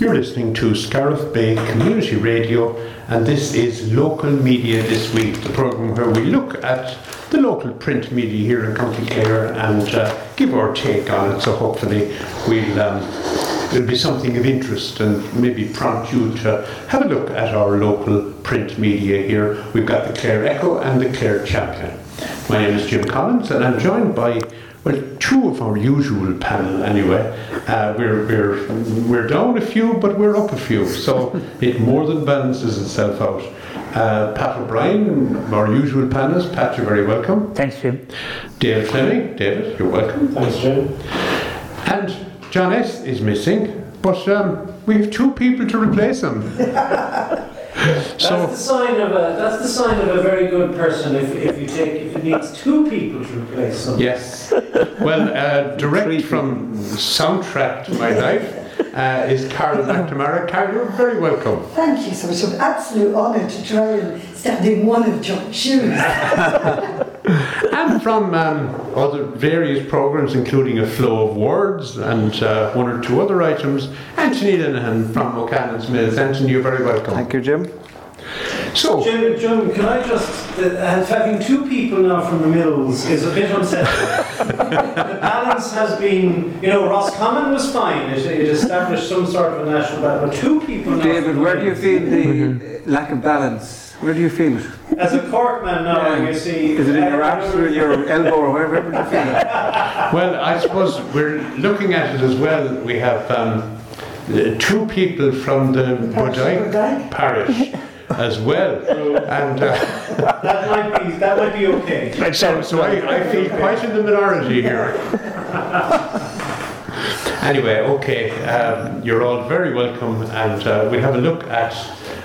You're listening to Scariff Bay Community Radio, and this is Local Media This Week, the programme where we look at the local print media here in County Clare and uh, give our take on it. So hopefully we'll um, it'll be something of interest and maybe prompt you to have a look at our local print media here. We've got the Clare Echo and the Clare Champion. My name is Jim Collins, and I'm joined by well, two of our usual panel anyway. Uh, we're, we're, we're down a few, but we're up a few, so it more than balances itself out. Uh, Pat O'Brien, our usual panelist. Pat, you're very welcome. Thanks, Jim. David Fleming, David, you're welcome. Thanks, Jim. And John S. is missing, but um, we have two people to replace him. That's the sign of a that's the sign of a very good person. If, if you take if it needs two people to replace someone. Yes. Well, uh, direct from soundtrack to my life uh, is Carol McNamara. Carol, you're very welcome. Thank you so much. It's an absolute honour to try and stand in one of John's shoes. And from um, other various programs, including a flow of words and uh, one or two other items, Anthony Linehan from O'Callaghan's Mills. Anthony, you're very welcome. Thank you, Jim. So, Jim, Jim, can I just uh, having two people now from the mills is a bit unsettling. the balance has been, you know, Roscommon was fine. It, it established some sort of a national balance. But two people now. David, from the where do you feel the lack of balance? Where do you feel it? As a Corkman now, Yeah. you see. Is it in your I- arms or your elbow or wherever do you feel it? well, I suppose we're looking at it as well. We have um, uh, two people from the Parish of Bodyke Bodyke. parish as well. And uh, That might be that might be okay. so, so I, I feel quite in the minority here. Anyway, okay, um, you're all very welcome, and uh, we'll have a look at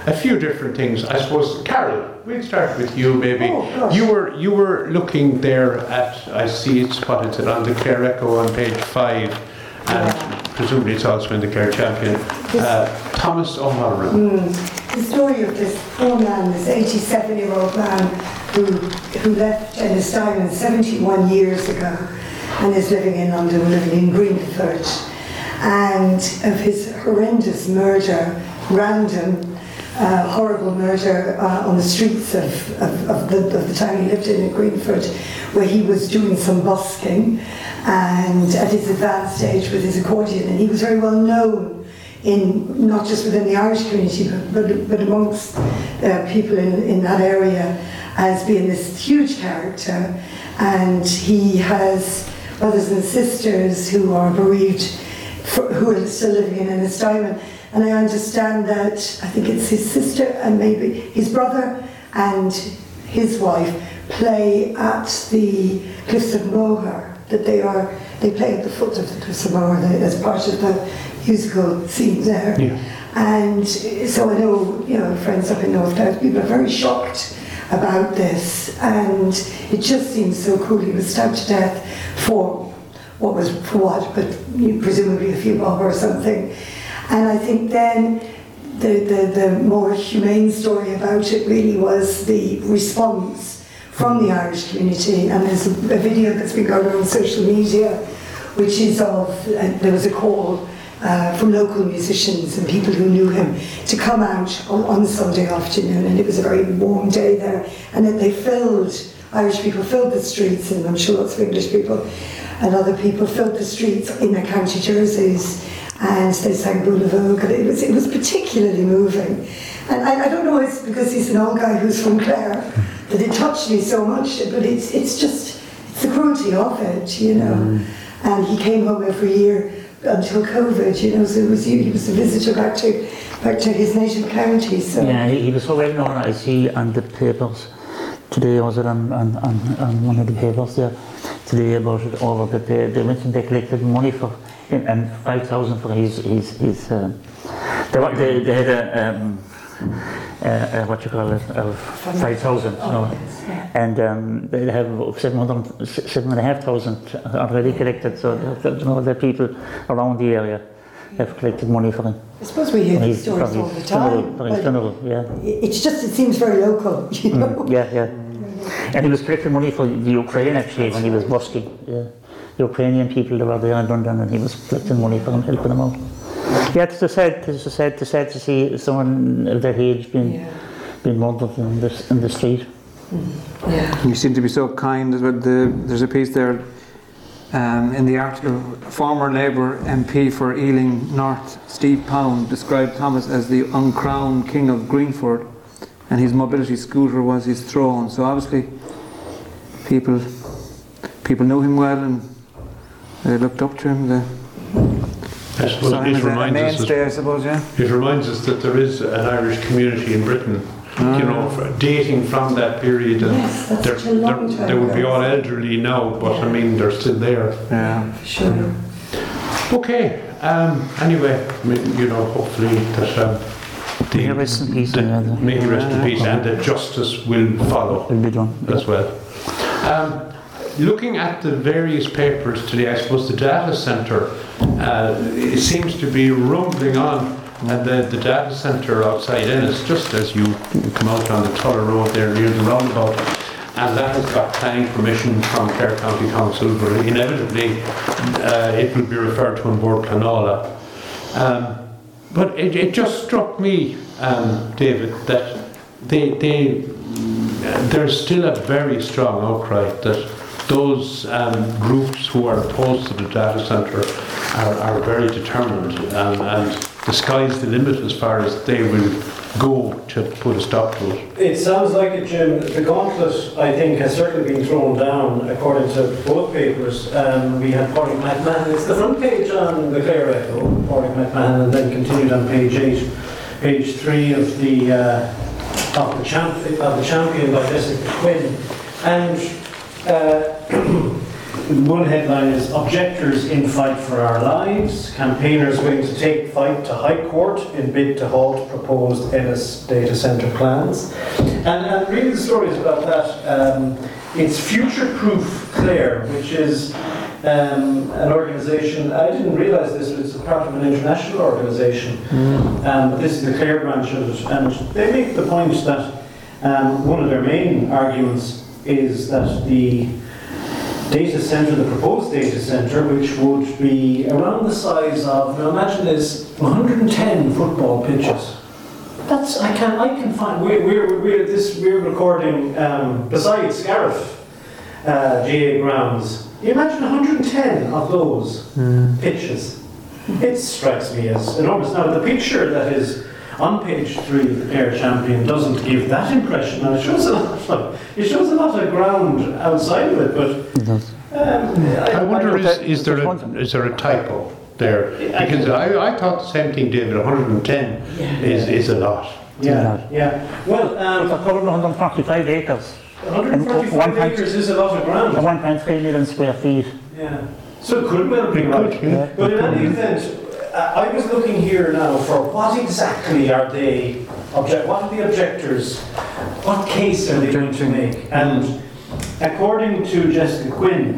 a few different things. I suppose, Carol, we'll start with you. Maybe Oh, you were you were looking there at. I see it spotted it on the Clare Echo on page five, and presumably it's also in the Clare Champion. Uh, Thomas O'Halloran. The story of this poor man, this 87 year old man who, who left Ennistimon 71 years ago and is living in London, living in Greenford, and of his horrendous murder, random, uh, horrible murder uh, on the streets of, of, of, the, of the town he lived in, in Greenford, where he was doing some busking and at his advanced age with his accordion, and he was very well known in not just within the Irish community, but, but, but amongst uh, people in, in that area as being this huge character. And he has brothers and sisters who are bereaved, for, who are still living in Ennistimon. And I understand that I think it's his sister and maybe his brother and his wife play at the Cliffs of Moher. That they are, they play at the foot of the Cliffs of Moher as part of the musical scene there. Yeah. And so I know, you know, friends up in North South, people are very shocked about this, and it just seems so cruel. He was stabbed to death for what was for what, but presumably a few bob or something. And I think then the, the, the more humane story about it really was the response from the Irish community. And there's a, a video that's been going on social media, which is of, uh, there was a call uh, from local musicians and people who knew him to come out on, on Sunday afternoon, and it was a very warm day there, and that they filled, Irish people filled the streets, and I'm sure lots of English people and other people filled the streets in their county jerseys, and they sang Boolavogue, it was, it was particularly moving. And I, I don't know if it's because he's an old guy who's from Clare that it touched me so much, but it's, it's just, it's the cruelty of it, you know. And he came home every year until COVID, you know, so was, he was a visitor back to, back to his native county. So Yeah, he, he was so well known, I see on the papers today, was it on, on, on, on one of the papers there today about it, all of it. They, mentioned they collected money for and 5,000 for his, his, his um, they, they, they had a, um, uh, uh, what you call it, of 5,000, you know, and um, they have 700, 7,500 already collected, so the, you know, the people around the area have collected money for him. I suppose we hear these stories all the time. his but yeah. It's just, it seems very local, you know. Mm, yeah, yeah. And he was collecting money for the Ukraine actually when he was busking. Yeah. The Ukrainian people that were there in London and he was collecting money for them, helping them out. Yeah, it's just sad, it's just sad, it's sad to see someone of their age being, Yeah. being murdered in the, in the street. Yeah. You seem to be so kind. as well. The, there's a piece there um, in the article. Former Labour MP for Ealing North, Steve Pound, described Thomas as the uncrowned king of Greenford, and his mobility scooter was his throne. So obviously, people people knew him well and they looked up to him. They I suppose saw him it as a, a reminds us that mainstay, I suppose. Yeah. It reminds us that there is an Irish community in Britain, you know, f- dating from that period. And Yes, that's they're- such a long they're- time They would be ago. all elderly now, but I mean, they're still there. Yeah. Sure. Okay, um, anyway, I mean, you know, hopefully that um, the, May he rest in peace, the- yeah. may he rest in peace and that justice will follow Will be done. as well. Um, looking at the various papers today, I suppose the data centre uh, it seems to be rumbling on. And the, the data centre outside Ennis, just as you come out on the Tulla Road there near the roundabout, and that has got planning permission from Clare County Council, but inevitably uh, it will be referred to on Bord Pleanála. Um, but it, it just struck me, um, David, that they, they, there's still a very strong outcry that those um, groups who are opposed to the data centre are, are very determined um, and the sky's the limit as far as they will go to put a stop to it. It sounds like it, Jim. The gauntlet, I think, has certainly been thrown down, according to both papers. Um, we had Páraic McMahon. It's the front page on the Clare Echo, Páraic McMahon, and then continued on page eight, page three of the uh, of the champ of the champion by Jessica Quinn, and. Uh, One headline is Objectors in Fight for Our Lives. Campaigners going to take fight to High Court in bid to halt proposed Ennis data centre plans. And, and reading the stories about that, um, it's Future Proof Clare, which is um, an organisation, I didn't realise this, but it's a part of an international organisation. Um, but this is the Clare branch of it. And they make the point that um, one of their main arguments is that the data centre, the proposed data centre, which would be around the size of, now imagine this, 110 football pitches. That's, I can, I can find, we're, we're, we're, this, we're recording um, beside Scariff uh, GAA grounds. You imagine 110 of those pitches. It strikes me as enormous. Now, the picture that is on page three the Clare Champion doesn't give that impression, and it shows a lot of, it shows a lot of ground outside of it, but It does. um, I wonder is, that- is, there a, there's is there a typo there? Because I, I thought the same thing, David, 110 is, is a lot. Yeah, yeah. Well, It's um, covered 145 acres, 145 one acres is a lot of ground. 1.3 million square feet. Yeah. So it could well be It right. could, yeah. But in any event, I was looking here now for what exactly are they, object, what are the objectors, what case are they going to make? And according to Jessica Quinn,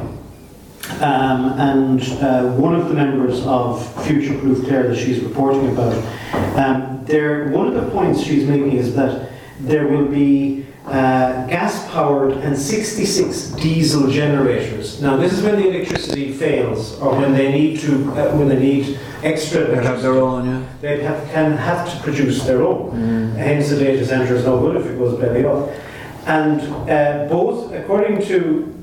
um, and uh, one of the members of Future Proof Clare that she's reporting about, um, there, one of the points she's making is that there will be uh, gas powered and 66 diesel generators. Now, this is when the electricity fails or when they need to, uh, when they need extra They'll have their own, yeah. They have, can have to produce their own. Hence, the data centre is no good if it goes belly up. And uh, both, according to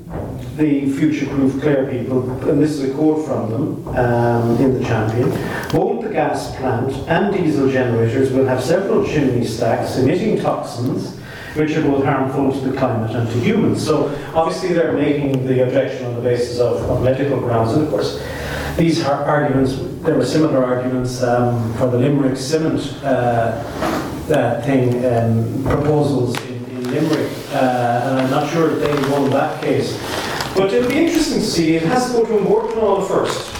the future-proof Clare people, and this is a quote from them um, in the Champion, both the gas plant and diesel generators will have several chimney stacks emitting toxins which are both harmful to the climate and to humans. So obviously they're making the objection on the basis of, of medical grounds. And of course, these arguments, there were similar arguments um, for the Limerick cement uh, uh, thing, um, proposals in, in Limerick, uh, and I'm not sure if they won that case. But it'll be interesting to see. It has to go to a board call first.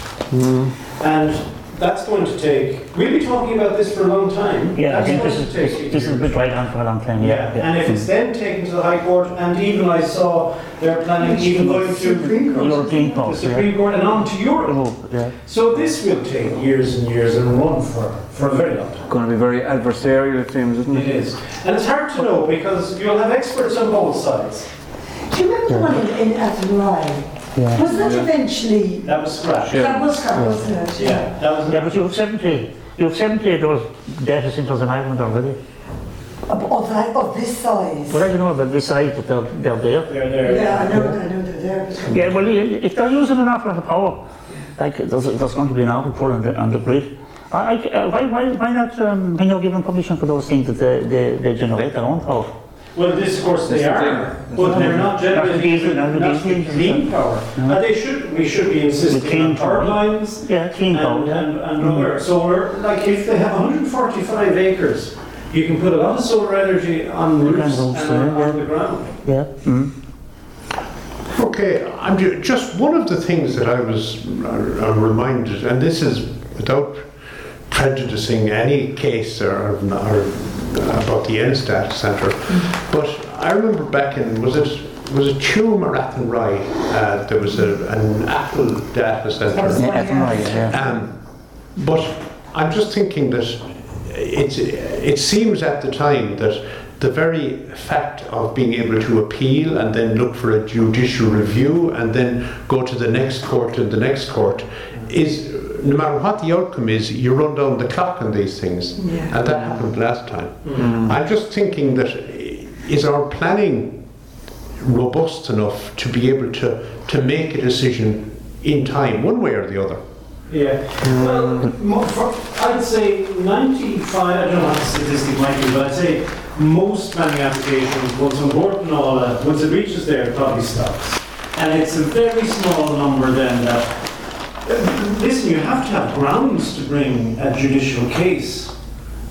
And that's going to take, we'll be talking about this for a long time. Yeah, I think going this to is, take this, eight this has years. been right on for a long time, Yeah, yeah. and if it's then taken to the High Court, and even I saw they're planning even going to Supreme Court. European the Court, yeah. Supreme Court and on to Europe. Oh, yeah. So this will take years and years and run for, for a very long time. Going to be very adversarial, it seems, isn't It it? is. And it's hard to know because you'll have experts on both sides. Do you remember the one in, in Athenry Yeah. Was that eventually, That was scrapped. Yeah. that was crap, wasn't it? Yeah, that was. Yeah, but you have 70, you have 70 of those data centers in Ireland already. Of, of that, of this size. But I don't know about this size, but they're, they're there. They're there. Yeah, I know, I know they're there. but- Yeah, well, if they're using an awful lot of power, like there's, there's going to be an awful pull on the, on the grid. I, I, uh, why, why, why not, um, when you're given permission for those things that they, they, they generate their own power? Well, this, of course, they That's the are, thing. but they're not Not the generating diesel, not the not diesel. clean power. And they should, we should be The insisting clean on power. turbines Yeah, clean and, yeah. and, and other solar. Like if they have 145 acres, you can put a lot of solar energy on can roofs and also, on, yeah. on the ground. Yeah. Mm. Okay, I'm ju- just one of the things that I was uh, uh, reminded, and this is without prejudicing any case or, or about the Ennis data centre, but I remember back in was it was it Tuam or Athenry, uh, there was a, an Apple data centre. Yeah, that's right, yeah. Um, but I'm just thinking that it's, it seems at the time that the very fact of being able to appeal and then look for a judicial review and then go to the next court and the next court is no matter what the outcome is, you run down the clock on these things. Yeah. And that happened last time. Hmm. I'm just thinking that eh, is our planning robust enough to be able to, to make a decision in time, one way or the other? Yeah. Well, for, I'd say 95, I don't know what the statistic might be, but I'd say most planning applications, once on board and all that, once it reaches there, it probably stops. And it's a very small number then that, listen, you have to have grounds to bring a judicial case.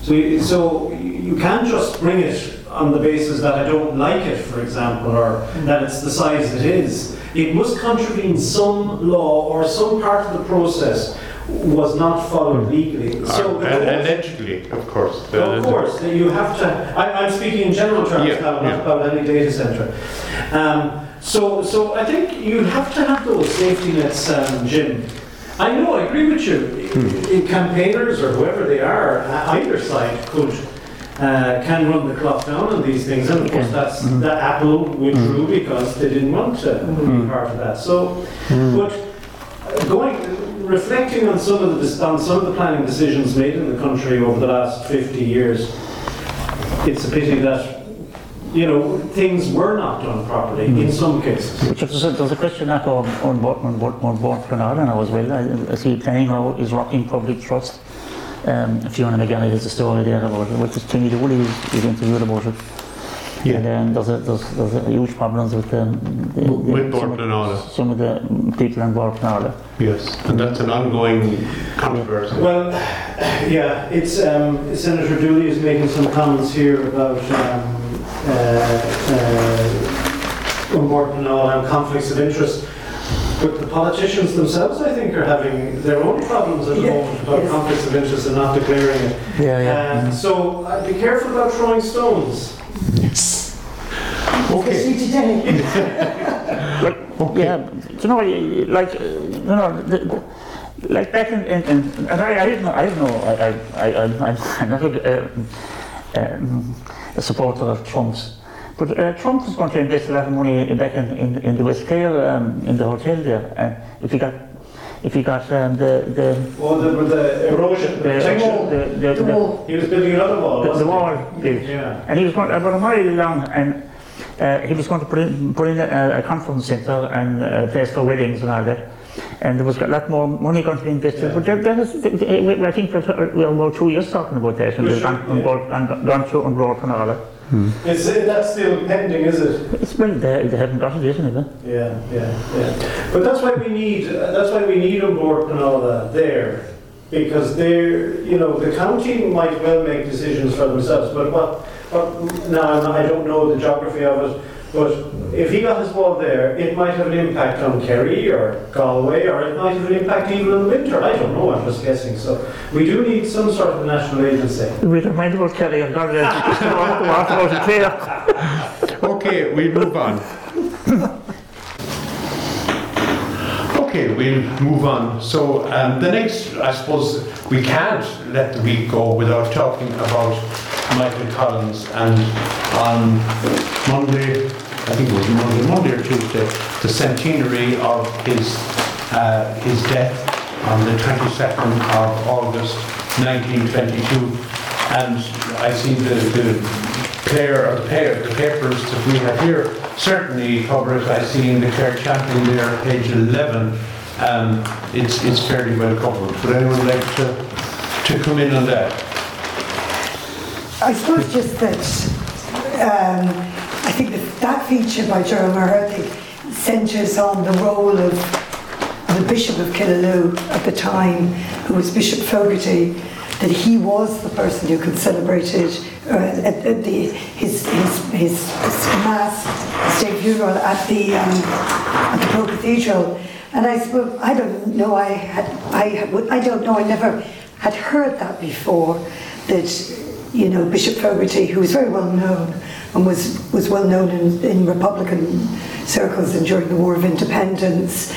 So, you- so you can't just bring it on the basis that I don't like it, for example, or that it's the size it is. It must contravene some law or some part of the process was not followed legally. So Uh, and allegedly, of course. the- of course, that you have to, I, I'm speaking in general terms Yeah, now, yeah. not about any data center. Um, so, so I think you have to have those safety nets, um, Jim. I know, I agree with you. Hmm. In campaigners or whoever they are, uh, either side could, uh, can run the clock down on these things. And of course, that's, Hmm. that Apple withdrew because they didn't want to be part of that. So, but uh, going, reflecting on some of the, on some of the planning decisions made in the country over the last 50 years, it's a pity that, you know, things were not done properly in some cases. Which is, there's a question that on, on board, on board, on Bord Pleanála now as well. I, I see planning now is rocking public trust. Um, Fiona McGarry has a story there about it, which is Timmy Dooley is, is interviewed about it. Yeah. And then there's, a, there's, there's a huge problems with um, the, the, With some, of, some of the people in Bord Pleanála. Yes, and that's an ongoing controversy. Well, yeah, it's, um, Senator Dooley is making some comments here about, um, uh, uh, Morton and all, and conflicts of interest. But the politicians themselves, I think, are having their own problems at the Yeah, moment about yes. conflicts of interest and not declaring it. Yeah, Uh, so uh, be careful about throwing stones. Yes. Okay, Especially today. like, yeah, you know, like, you know, the, the, like back in, in, in and I, I didn't know, I didn't know, I, I, I, I'm, I'm not a, uh, um, a supporter of Trump's, but uh, Trump is going to invest a lot of money back in, in, in the West um, in the hotel there, and if you got, if you got um, the, the, Oh, the, the erosion, the the, the, the, The wall. He was building another wall, the, the wall he? Yeah. And he was going about a mile long, and uh, he was going to put in, put in a, a conference centre and a place for weddings and all that. And there was a lot more money going to be invested. Yeah. But there, there is, we- I think we're, we're about two years talking about that, and For they've sure, gone, and yeah. gone, and gone through and brought and all that. Hmm. Is it, that's still pending, is it? It's well, they, they haven't got it, isn't it? Yeah, yeah, yeah. But that's why we need, uh, that's why we need a board and all that there. Because they're, you know, the county might well make decisions for themselves, but what, what, now, I'm I don't know the geography of it, but if he got his ball there, it might have an impact on Kerry or Galway, or it might have an impact even in the winter, I don't know, I'm just guessing. So we do need some sort of national agency. We don't mind about Kelly and Galway. just about it clear. okay, we move on. Okay, we'll move on. So um, the next, I suppose, we can't let the week go without talking about Michael Collins. And on Monday, I think it was Monday, Monday or Tuesday, the centenary of his, uh, his death on the 22nd of August 1922. And I see the, the Clare, or the, pa- the papers that we have here certainly it. I see in the Clare Champion there, page 11, um, it's, it's fairly well covered. Would anyone like to, to come in on that? I suppose just that um, I think that, that feature by Gerald Ó Muircheartaigh centres on the role of the Bishop of Killaloe at the time, who was Bishop Fogarty, that he was the person who could celebrated uh, at, at the, his, his, his, mass, state funeral at the, um, at the Pro Cathedral. And I suppose, I don't know, I had, I, I don't know, I never had heard that before, that you know, Bishop Fogarty, who was very well known and was, was well known in, in Republican circles and during the War of Independence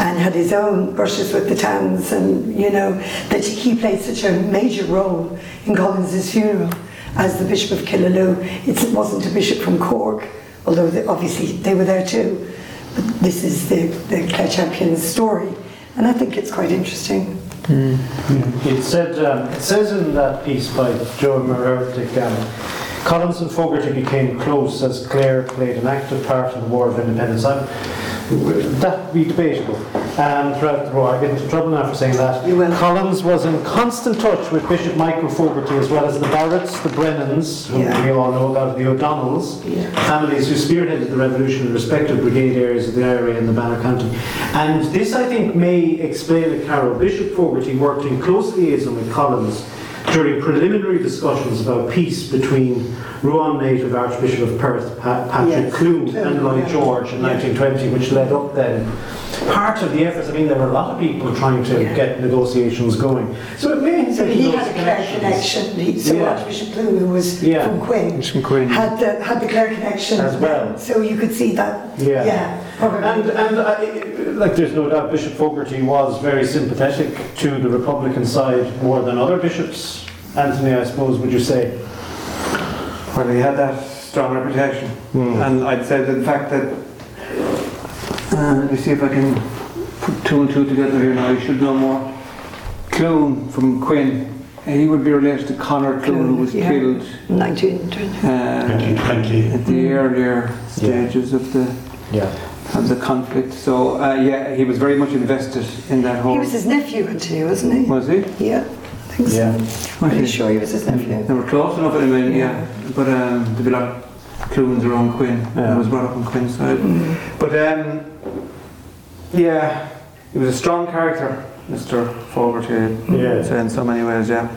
and had his own brushes with the Tans and, you know, that he played such a major role in Collins's funeral as the Bishop of Killaloe. It wasn't a bishop from Cork, although they, obviously they were there too. But this is the, the Clare Champion's story. And I think it's quite interesting. It said, um, it says in that piece by Joe Ó Muircheartaigh, um, Collins and Fogarty became close as Clare played an active part in the War of Independence. I'm, that would be debatable And throughout the war. I get into trouble now for saying that. Collins was in constant touch with Bishop Michael Fogarty as well as the Barretts, the Brennans, who Yeah. we all know about, the O'Donnells, Yeah. families who spearheaded the revolution in respective brigade areas of the IRA and the Banner County. And this, I think, may explain it, Carol. Bishop Fogarty worked in close liaison with Collins during preliminary discussions about peace between Ruan native Archbishop of Perth, Pa- Patrick Yes. Clune, Clune, and Lloyd yeah. George in Yeah. 1920, which led up then. Part of the efforts, I mean, there were a lot of people trying to Yeah. get negotiations going. So it may So be he had a Clare connection. He, so Yeah. Archbishop Clune, who was Yeah. from Quin, from Queen. had the had the Clare connection As well. So you could see that. Yeah. Yeah. Probably. And, and uh, like, there's no doubt Bishop Fogarty was very sympathetic to the Republican side more than other bishops. Anthony, I suppose, would you say? Well, he had that strong reputation. And I'd say that the fact that, uh, let me see if I can put two and two together here now, you should know more. Clune from Quin, he would be related to Connor Clune, who was Yeah. killed 1920. uh, 1920. at the earlier stages of the Yeah. Of the conflict. So uh, yeah, he was very much invested in that whole. He was his nephew, Anthony, wasn't he? Was he? Yeah, I think Yeah. so. Pretty sure he was his nephew. They were close enough, I mean, yeah. Yeah. But um, there'd be a lot of Clunes around Quin. Yeah. I was brought up on Quin's side. But um, yeah, he was a strong character, Mr. Fogarty. Yeah. I'd in so many ways, yeah.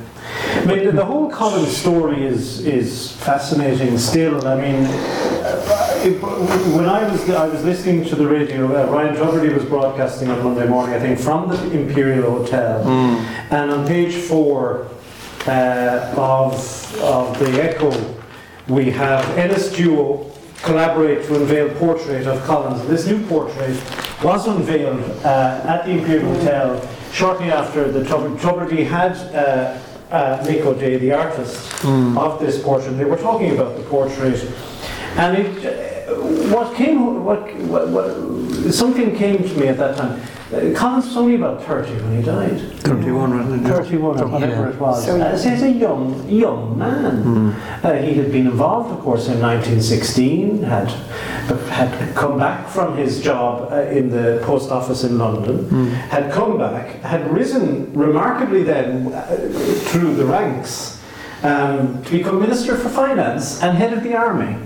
I mean, the, the whole Collins story is is fascinating still. I mean, uh, it, when I was I was listening to the radio, uh, Ryan Tubridy was broadcasting on Monday morning, I think, from the Imperial Hotel, and on page four uh, of of the Echo, we have Ennis Duo collaborate to unveil portrait of Collins. This new portrait was unveiled uh, at the Imperial Hotel shortly after the Tubridy had uh, uh, Nick O'Day, the artist of this portrait. They were talking about the portrait, and it. Uh, what came, what, what, what, something came to me at that time. Uh, Collins was only about 30 when he died. 31, wasn't it? 31 or whatever Yeah. it was. So- As he's a young, young man. Uh, he had been involved, of course, in 1916, had, had come back from his job uh, in the post office in London, had come back, had risen remarkably then uh, through the ranks um, to become Minister for Finance and head of the army.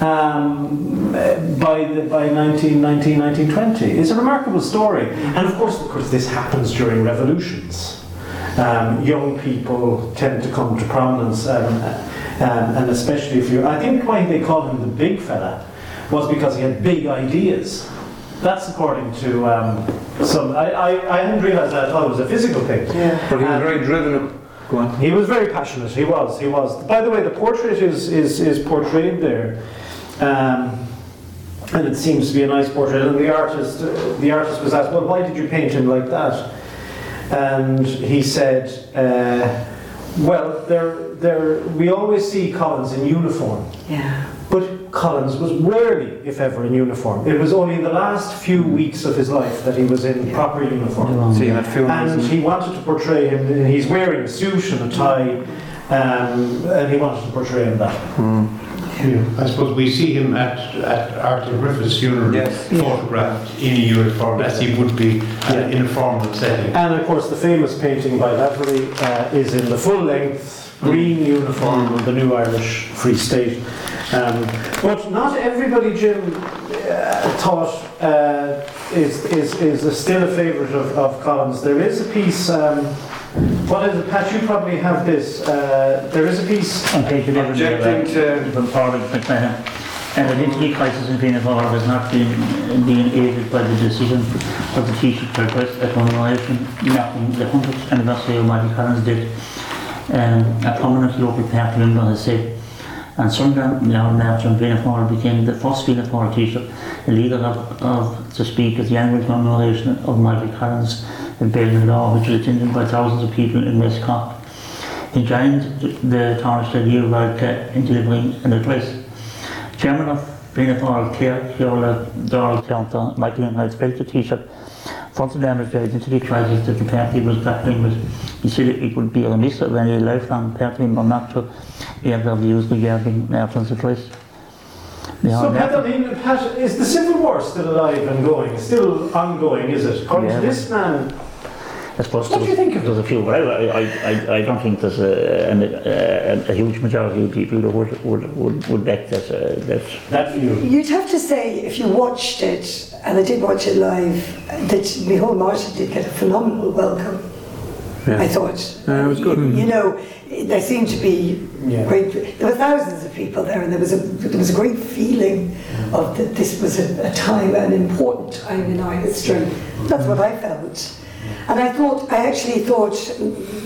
Um, uh, by the, by 1919, 1920. It's a remarkable story, and of course, of course, this happens during revolutions. Um, young people tend to come to prominence, um, um, and especially if you. I think why they call him the big fella was because he had big ideas. That's according to um, some. I, I, I hadn't realised that. I thought it was a physical thing. Yeah. But he was Um, very driven. Go on. he was very passionate. He was. He was. By the way, the portrait is is, is portrayed there, um, and it seems to be a nice portrait. And the artist, uh, the artist was asked, "Well, why did you paint him like that?" And he said, uh, "Well, there, there. We always see Collins in uniform, Yeah. but Collins was rarely, if ever, in uniform. It was only in the last few weeks of his life that he was in proper uniform. See him at funerals. And and- he wanted to portray him, he's wearing a suit and a tie, um, and he wanted to portray him that. Yeah, I suppose we see him at, at Arthur Griffith's funeral, Yes. photographed in a uniform, as he would be uh, in a formal setting. And of course, the famous painting by Lavery uh, is in the full length green uniform of the new Irish Free State. Um, but not everybody, Jim, uh, thought uh, is, is, is still a favourite of, of Collins. There is a piece, um, what is it, Pat? You probably have this. Uh, there is a piece. On page 11, Objecting to- From Páraic McMahon. And the identity crisis in Fianna Fáil has not been, been aided by the decision of the Taoiseach to request a commemoration marking the 100th anniversary of Michael Collins' death. Um, a prominent local party member has said, and Sunderland now March and Fianna Fáil became the first Fianna Fáil Taoiseach, the leader of, of to speak at the annual commemoration of Michael Collins in Law, which was attended by thousands of people in West Cork. He joined the Taoiseach year Wildcat in delivering an address. Chairman of Fianna Fáil, Claire Keola Donald Counter, Michael Inhouse, felt the Taoiseach fronted down the identity crisis that the party was grappling with. He said it would be a remiss of any lifelong party member not to have their views regarding Martin's address. So, Pat, I mean, Pat, is the Civil War still alive and going? Still ongoing, is it? According Yeah. to this man, I suppose What do you think of there's a few, but I, I, I, I don't think there's a, an- a, a huge majority of people who would, would, would, would back that, uh, that that view. You'd have to say, if you watched it, and I did watch it live, that Micheál Martin did get a phenomenal welcome. I thought. Yeah, it was good. You know, there seemed to be Yeah. great. There were thousands of people there, and there was a there was a great feeling of that this was a, a time, an important time in our history. That's what I felt, and I thought. I actually thought,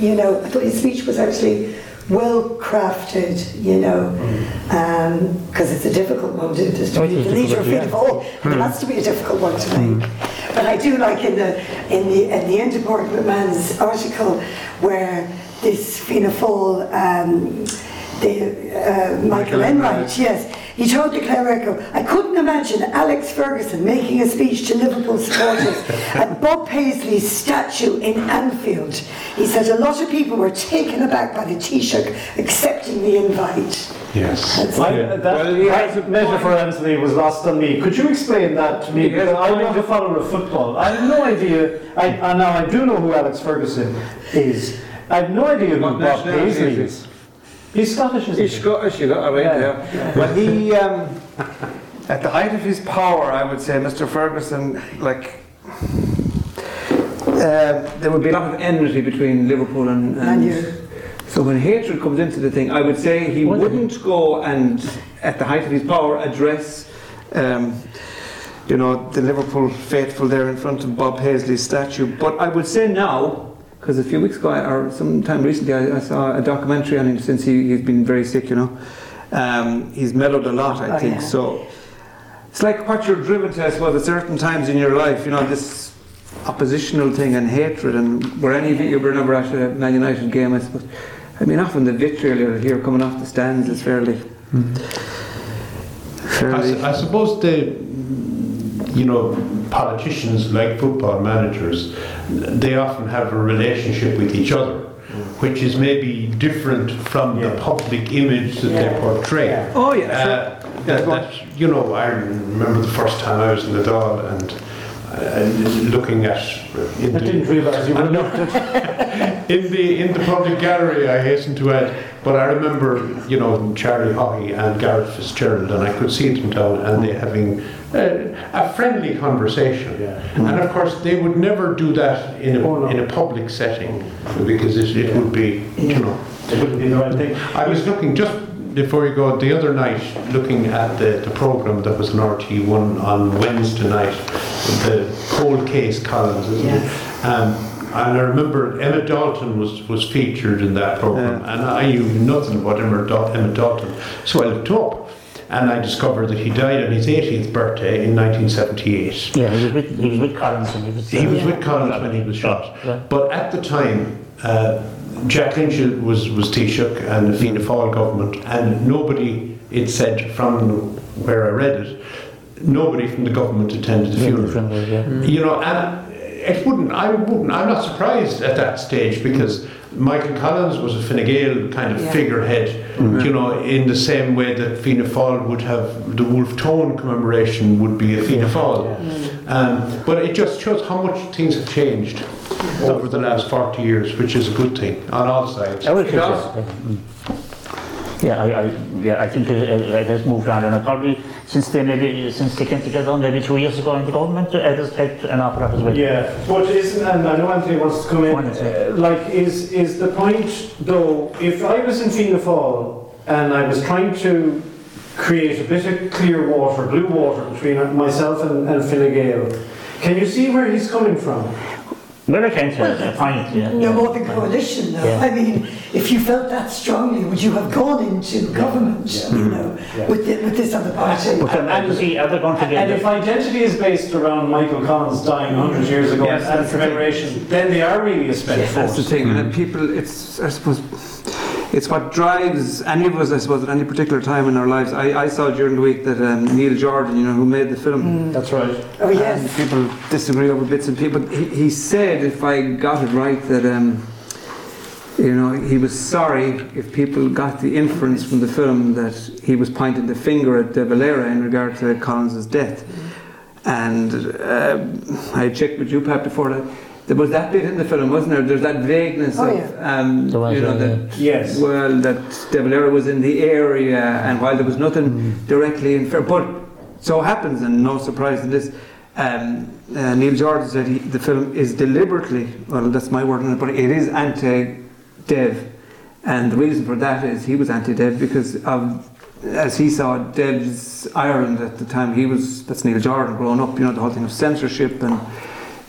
you know, I thought his speech was actually well crafted. You know, because it's a difficult one to, to Oh, it the leader of difficult, Fianna Fáil. It has to be a difficult one to make. But I do like in the in the at the end of Margaret Mann's article where this Fianna Fáil, um, the uh, Michael Enright, yes, he told the clerical, I couldn't imagine Alex Ferguson making a speech to Liverpool supporters at Bob Paisley's statue in Anfield. He said a lot of people were taken aback by the Taoiseach accepting the invite. Yes. That's My, Yeah. Uh, that Well, he has that metaphor, Anthony, was lost on me. Could you explain that to me? He has Because I'm a not a follower of football. I have no idea. I, and now I do know who Alex Ferguson is. I have no idea who Bob Paisley is is. He's Scottish, isn't He's he? Scottish, you got, all right, Yeah. yeah. Well, he, um, at the height of his power, I would say, Mr. Ferguson, like, uh, there would be a lot of enmity between Liverpool and. Man U. So when hatred comes into the thing, I would say he Well, wouldn't go and, at the height of his power, address, um, you know, the Liverpool faithful there in front of Bob Paisley's statue. But I would say now, because a few weeks ago, or sometime recently, I, I saw a documentary on him since he, he's been very sick, you know. Um, he's mellowed a lot, I Oh, think. yeah. So it's like what you're driven to, I suppose, at certain times in your life, you know, this oppositional thing and hatred. And were any of you ever never at a Man United game, I suppose? I mean, often the vitriol you'll hear coming off the stands is fairly. I, fairly su- I suppose the, you know, politicians like football managers, they often have a relationship with each other, which is maybe different from the public image that they portray. Yeah. Oh, yeah, Uh, sure. that, Yeah, that, you know, I remember the first time I was in the Dáil and uh, looking at in I the- didn't realise you were looked in the in the public gallery, I hasten to add. But I remember, you know, Charlie Haughey and Garret Fitzgerald, and I could see them down, and they having uh, a friendly conversation. Yeah. And of course, they would never do that in a, Oh, no. in a public setting because it, it would be, you know. It wouldn't be the right thing. I was looking just before you go the other night, looking at the, the program that was on RT1 on Wednesday night, the cold case Collins, isn't Yes. it? Um, and I remember Emmet Dalton was, was featured in that program, and I knew nothing about Emmet, Emmet Dalton, so I looked up. And I discovered that he died on his 80th birthday in 1978. Yeah, he was with, he was with Collins and he was... He was uh, with Collins when he was shot. Yeah. But at the time, uh, Jack Lynch was, was Taoiseach and the Fianna Fáil government, and nobody it said from where I read it, nobody from the government attended the funeral. Yeah. You know, and it wouldn't, I wouldn't, I'm not surprised at that stage because Michael Collins was a Fine Gael kind of Yeah. figurehead, you know, in the same way that Fianna Fáil would have the Wolfe Tone commemoration would be a Fianna Fáil. Mm-hmm. Um, but it just shows how much things have changed over the last 40 years, which is a good thing on all sides. I would think does. so. Yeah. I, I, yeah, I think it, it has moved on, and probably since they maybe since they came together maybe two years ago in the government, it has helped an awful lot as well. Yeah, but isn't, and I know Anthony wants to come in, Go on, Anthony. uh, like, is, is the point, though, if I was in Fianna Fáil and I was trying to create a bit of clear water, blue water between myself and, and Fine Gael, can you see where he's coming from? Well, I can't say a point. Yeah. No more than coalition, though. Yeah. I mean, if you felt that strongly, would you have gone into government, you know, Yeah. with, the, with this other party? But then, And- you see, are they going to And if identity is based around Michael Collins dying 100 years ago Yes, and that's the commemoration, then they are really a spent That's the force. thing, and then people, it's, I suppose, it's what drives any of us, I suppose, at any particular time in our lives. I, I saw during the week that um, Neil Jordan, you know, who made the film, That's right. Oh, yes. people disagree over bits and pieces, but he, he said, if I got it right, that, um, you know, he was sorry if people got the inference from the film that he was pointing the finger at De Valera in regard to Collins's death. And uh, I checked with you, Pat, before that. There was that bit in the film, wasn't there? There's that vagueness Oh, of, um, There you know, yeah, that Yes. well, that De Valera was in the area, and while there was nothing directly in fair, but so happens, and no surprise in this. Um, uh, Neil Jordan said he, the film is deliberately, well, that's my word on it, but it is anti-Dev, and the reason for that is he was anti-Dev because of, as he saw Dev's Ireland at the time, he was that's Neil Jordan growing up, you know, the whole thing of censorship and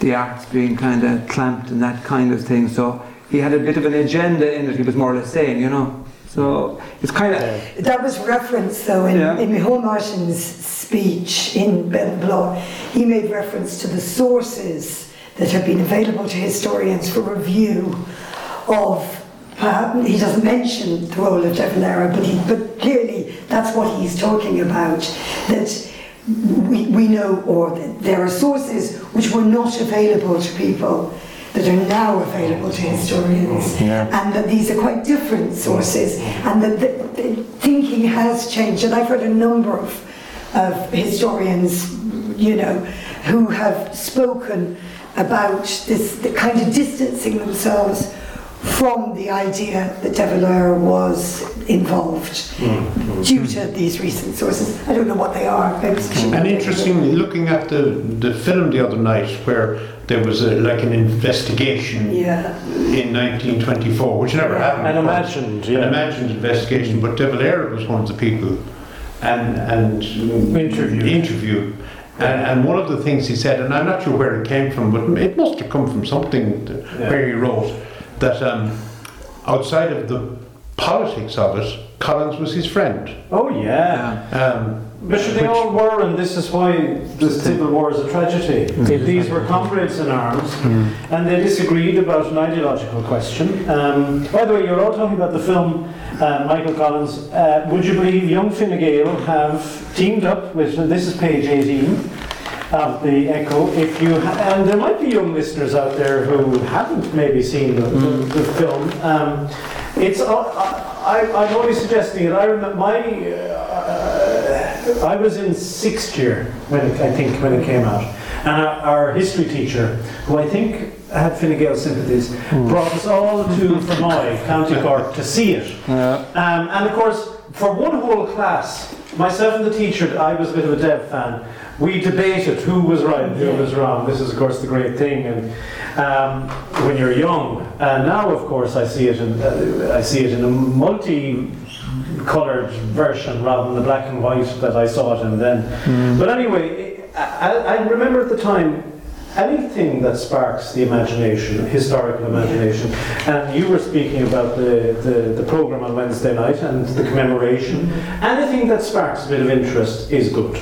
the arts being kind of clamped and that kind of thing. So he had a bit of an agenda in it. He was more or less saying, you know. So it's kind of That was referenced, though, in, Yeah. in Micheál Martin's speech in Béal na Bláth. He made reference to the sources that have been available to historians for review of. Uh, he doesn't mention the role of De Valera, but, he, but clearly that's what he's talking about. That we, we know, or that there are sources which were not available to people that are now available to historians, Yeah. and that these are quite different sources, and that the, the thinking has changed. And I've heard a number of, of historians, you know, who have spoken about this, the kind of distancing themselves from the idea that De Valera was involved mm-hmm. due to these recent sources. I don't know what they are. maybe we And interestingly, looking at the, the film the other night where there was a, like an investigation Yeah. in 1924, which never happened. And of course. imagined, An imagined investigation, but De Valera was one of the people and, and Interviewed. interviewed. And, and one of the things he said, and I'm not sure where it came from, but it must have come from something that, Yeah. where he wrote that um, outside of the politics of it, Collins was his friend. Oh, yeah. Um, But sure, they all were, and this is why the Civil War is a tragedy. These were comrades in arms, and they disagreed about an ideological question. Um, by the way, you're all talking about the film uh, Michael Collins. Uh, would you believe young Fine Gael have teamed up with, this is page 18 of the Echo, if you, ha- and there might be young listeners out there who haven't maybe seen the, the, the film. Um, it's, uh, I, I'm only suggesting it. I remember my, uh, I was in sixth year when it, I think when it came out, and our, our history teacher, who I think had Fine Gael sympathies, brought us all to Fermoy, County Cork, to see it. Um, and of course, for one whole class, myself and the teacher, I was a bit of a Dev fan. We debated who was right and who was wrong. This is, of course, the great thing. And um, when you're young, and now, of course, I see it in uh, I see it in a multi-colored version rather than the black and white that I saw it in then. But anyway, I I remember at the time anything that sparks the imagination, historical imagination. And you were speaking about the, the, the program on Wednesday night and the commemoration. Anything that sparks a bit of interest is good.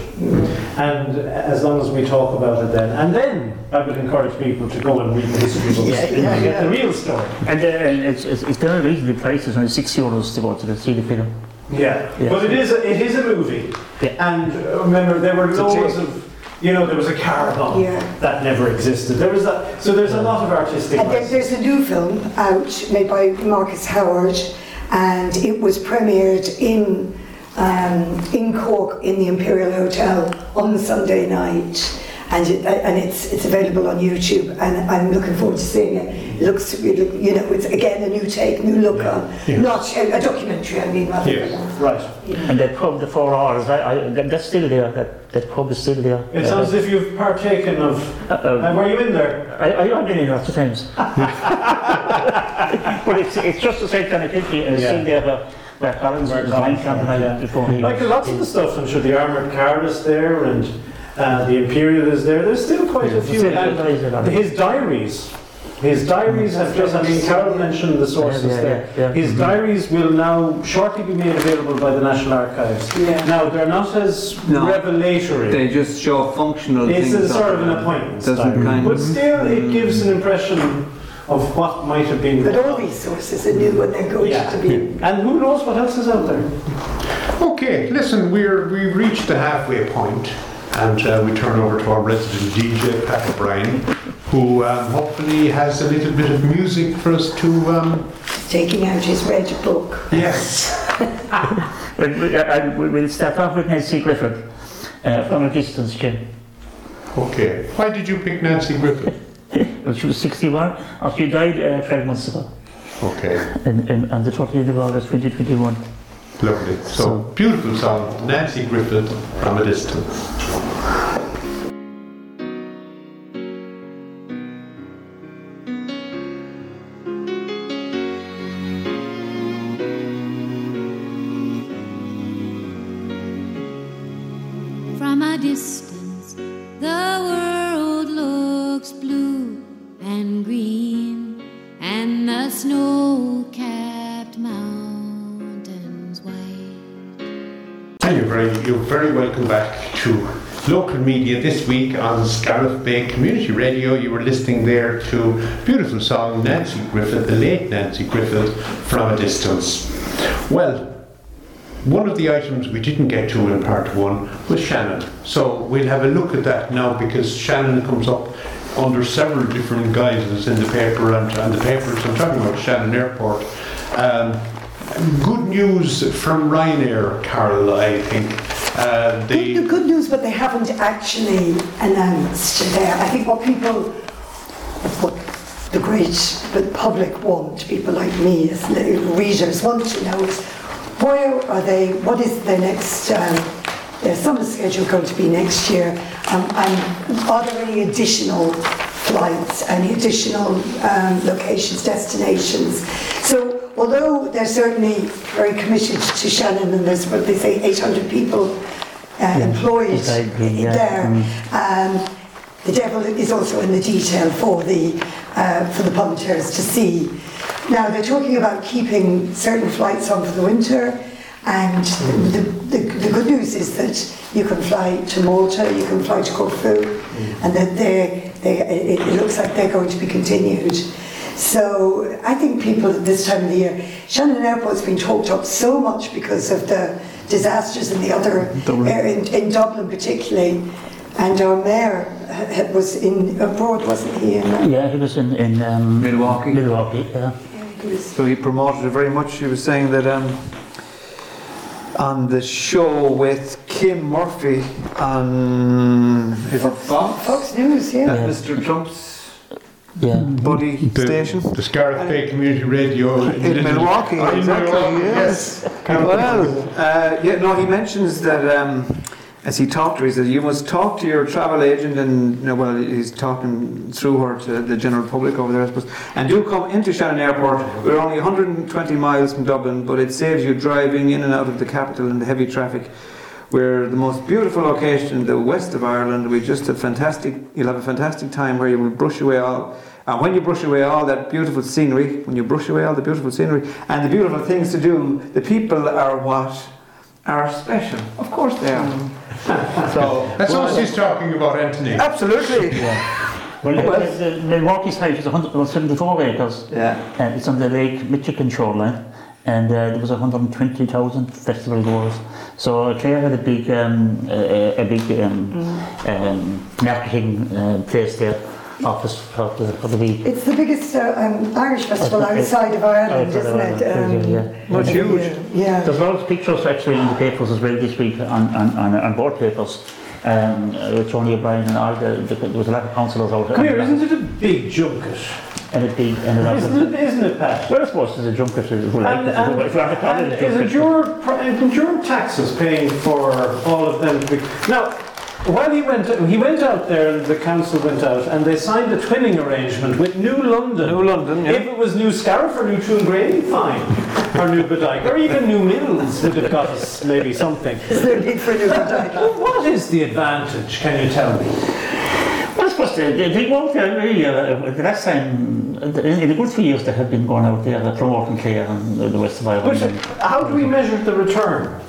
And as long as we talk about it then. And then I would encourage people to go and read the history books Yeah, and yeah, get the yeah. real story. And uh, it's, it's, it's very reasonably priced. It's only six euros to go to the see the film. Yeah, Yeah. but it is a, it is a movie, Yeah. and uh, remember there were It's a loads take. of you know there was a car bomb Yeah. that never existed. There was that, so there's a lot of artistic. And there, there's a new film out made by Marcus Howard, and it was premiered in um, in Cork in the Imperial Hotel on Sunday night, and it, and it's it's available on YouTube, and I'm looking forward to seeing it. It looks, you know, it's again a new take, new look on, Yeah. not a, a documentary. I mean, rather Yes. than right. And that pub, the Four Hours, I, I, that's still there. That, that pub is still there. It sounds as if you've partaken of. Uh, uh, Uh, were you in there? I, I, I've been in lots of times. but it's, it's just the same kind of country, and it's Yeah. still there where, where Collins was wine Yeah. before he Like lots of the stuff, I'm sure the armoured car is there, and uh, the Imperial is there. There's still quite a few. Still and guys that are- his diaries. His diaries have just, I mean, Carol mentioned the sources Yeah, yeah, there. yeah, yeah. His diaries will now shortly be made available by the National Archives. Yeah. Now, they're not as No. revelatory. They just show functional It's things. a sort of of an appointment Doesn't diary. kind But of- still, it gives an impression of what might have been. But all these sources are new and they're going Yeah. to be. And who knows what else is out there? Okay, listen, we're we've reached the halfway point, and uh, we turn over to our resident DJ, Pat O'Brien, who um, hopefully has a little bit of music for us to. Um, taking out his red book. yes. We- I- I- we- We'll start off with Nanci Griffith uh, from a distance, Jim. Okay. Why did you pick Nanci Griffith? Well, she was 61, and she died uh, 12 months ago, Okay, in, in, on the 30th of August 2021. Lovely. So, So- beautiful song, Nanci Griffith from a distance. Week on Scariff Bay Community Radio. You were listening there to beautiful song Nanci Griffith, the late Nanci Griffith, from a distance. Well, one of the items we didn't get to in part one was Shannon. So we'll have a look at that now because Shannon comes up under several different guises in the paper and, and the papers. I'm talking about Shannon Airport. Um, good news from Ryanair, Carol, I think. Good, the the, good news, but they haven't actually announced there. I think what people, what the great the public want, people like me as readers want to know is where are they, what is their next, um, their summer schedule going to be next year, um, and are there any additional flights, any additional um, locations, destinations? So although they're certainly very committed to Shannon and there's what they say 800 people uh, employed exactly, yeah. there. Um, the devil is also in the detail for the uh, for the punters to see. Now they're talking about keeping certain flights on for the winter, and the, the, the good news is that you can fly to Malta, you can fly to Corfu, and that they they it, it looks like they're going to be continued. So I think people at this time of the year, Shannon Airport's been talked up so much because of the disasters in the other Dublin. area, in, in Dublin particularly. And our mayor ha- ha- was in abroad, wasn't he? In, Yeah, he was in, in um, Milwaukee. Milwaukee, yeah. he was, So he promoted it very much. He was saying that um, on the show with Kim Murphy on Fox? Fox News, yeah. At Mr. Trump's Yeah. buddy the, station. the Scariff Bay Community Radio In Milwaukee, in exactly. Milwaukee, yes. Well, uh, yeah, no, he mentions that um, as he talked to her, he says, You must talk to your travel agent, and you know, well, he's talking through her to the general public over there, I suppose. And do come into Shannon Airport. We're only 120 miles from Dublin, but it saves you driving in and out of the capital and the heavy traffic. We're the most beautiful location in the west of Ireland. We just have fantastic. You'll have a fantastic time where you will brush away all. And when you brush away all that beautiful scenery, when you brush away all the beautiful scenery and the beautiful things to do, the people are what are special. Of course they are. Mm. So That's well, what she's talking about, Anthony. absolutely. Well, Well- the, the Milwaukee site is 174 acres, Yeah. and it's on the Lake Michigan shoreline. and uh, there was 120,000 festival goers. So Clare had a big, um, a, a big um, um, marketing uh, place there, office for the, for the week. It's the biggest uh, um, Irish festival outside of Ireland, Outside isn't it? Ireland, Um, yeah, yeah. Much every huge. year, Yeah. There's lots of pictures actually in the papers as well this week on, on, on, on board papers. Um, uh, with Tony O'Brien and all the, the, there was a lot of councillors out Come here, isn't it a big junket? And a big, and isn't, it, isn't it, Pat? well, I suppose there's a junket who like And, and, if you want and it is junket. it your, isn't your taxes paying for all of them to. Now, while he went, he went out there and the council went out and they signed a twinning arrangement with New London. New London, yeah. If it was New Scariff or New Tuamgraney, fine. Or New Bodyke, or even New Mills would have got us maybe something. Is there need for new Bodyke? Well, what is the advantage, can you tell me? Well, I suppose they, they, they won't there really. Uh, the last time, in, in a good few years, they have been going out there uh, promoting Clare and uh, the West of Ireland. But and how do we measure the return?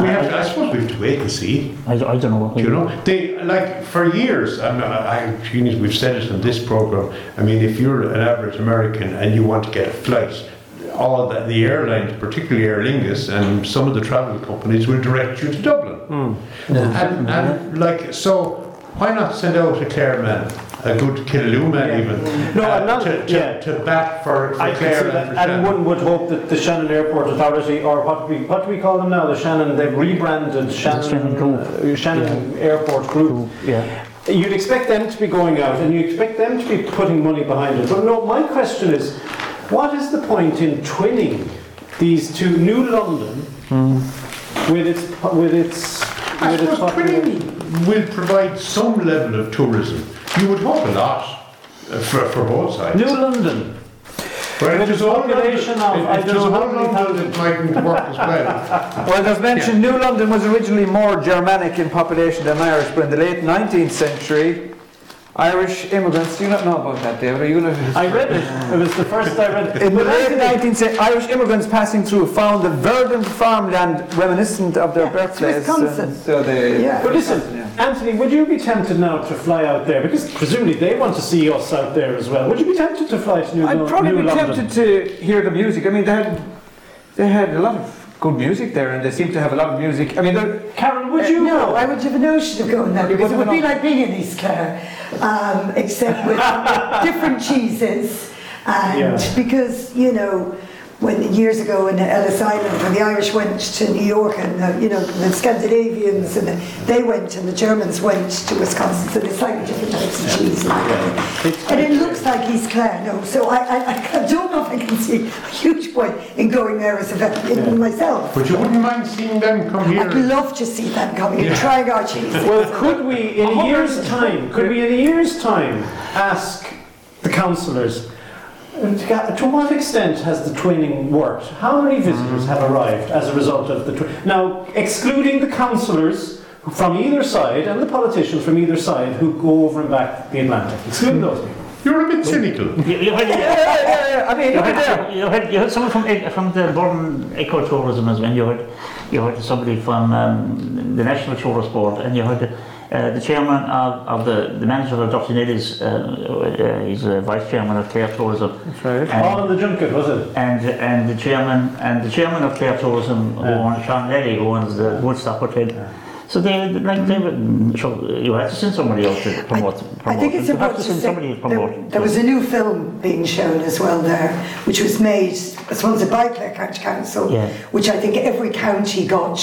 We have to, I suppose we have to wait and see. I, I don't know. You know, they like for years. I, mean, I, I we've said it in this program. I mean, if you're an average American and you want to get a flight, all the, the airlines, particularly Aer Lingus and some of the travel companies, will direct you to Dublin. Hmm. And, and like so, why not send out a Clare man, a good Killaloe Yeah. even, No, uh, I'm not- to, to, yeah. to bat for, for I can Clare see and for and Shannon. one would hope that the Shannon Airport Authority, or what we what do we call them now, the Shannon, they've rebranded Shannon, Shannon Group. uh, Shannon Airport Group. Yeah. You'd expect them to be going out, and you expect them to be putting money behind it. But no, my question is, what is the point in twinning these two New London with its with its I with its suppose population? twinning will provide some level of tourism. You would hope a lot uh, for, for both sides. New London. Well, with if its there's all population London, of, I don't know how many London, it mightn't work as well. Well, as mentioned, New London was originally more Germanic in population than Irish, but in the late 19th century, Irish immigrants, do you not know about that, David? Are you gonna... I read it. It was the first I read. In the late Anthony- 19th century, Irish immigrants passing through found the verdant farmland reminiscent of their Yeah, birthplace. Wisconsin. So they, Yeah. But listen, Yeah. Anthony, would you be tempted now to fly out there? Because presumably they want to see us out there as well. Would you be tempted to fly to New, York? I'd Lo- probably New be London? tempted to hear the music. I mean, they had, they had a lot of good music there, and they seem to have a lot of music. I mean, Carol, would you? No. I would have a notion of going there because it would be like being in East Clare, um, except with different cheeses. And Yeah. because, you know, when years ago in Ellis Island, when the Irish went to New York and, uh, you know, the Scandinavians and the, they went and the Germans went to Wisconsin, so there's slightly different types of cheese. And it looks like East Clare, no, so I, I, I don't know if I can see a huge point in going there as a veteran myself. But you wouldn't mind seeing them come here. I'd love to see them coming and trying our cheese. Well, could we, in a year's time, could we in a year's time ask the councillors, to to what extent has the twinning worked? How many visitors have arrived as a result of the twinning? Now, excluding the councillors from either side and the politicians from either side who go over and back the Atlantic, excluding those people. You're a bit cynical. You, you had, yeah, yeah, yeah. I mean, you look had, you had, you had someone from, Ec- from the Burren Ecotourism as well. You had, you had somebody from um, the National Tourist Board, and you had uh, the chairman of, of the, the manager of Durty Nelly's, uh, uh, he's a vice chairman of Clare Tourism. That's right. And- All in the junket, was it? and and the chairman and the chairman of Clare Tourism, who Yeah. owns Sean Lely, who owns the Woodstock Hotel. So they like they would, mm, so you have to send somebody else to promote. promote. I think it's you important to to send say somebody to there, promote. there was a new film being shown as well there, which was made, sponsored by Clare County Council, Yeah. which I think every county got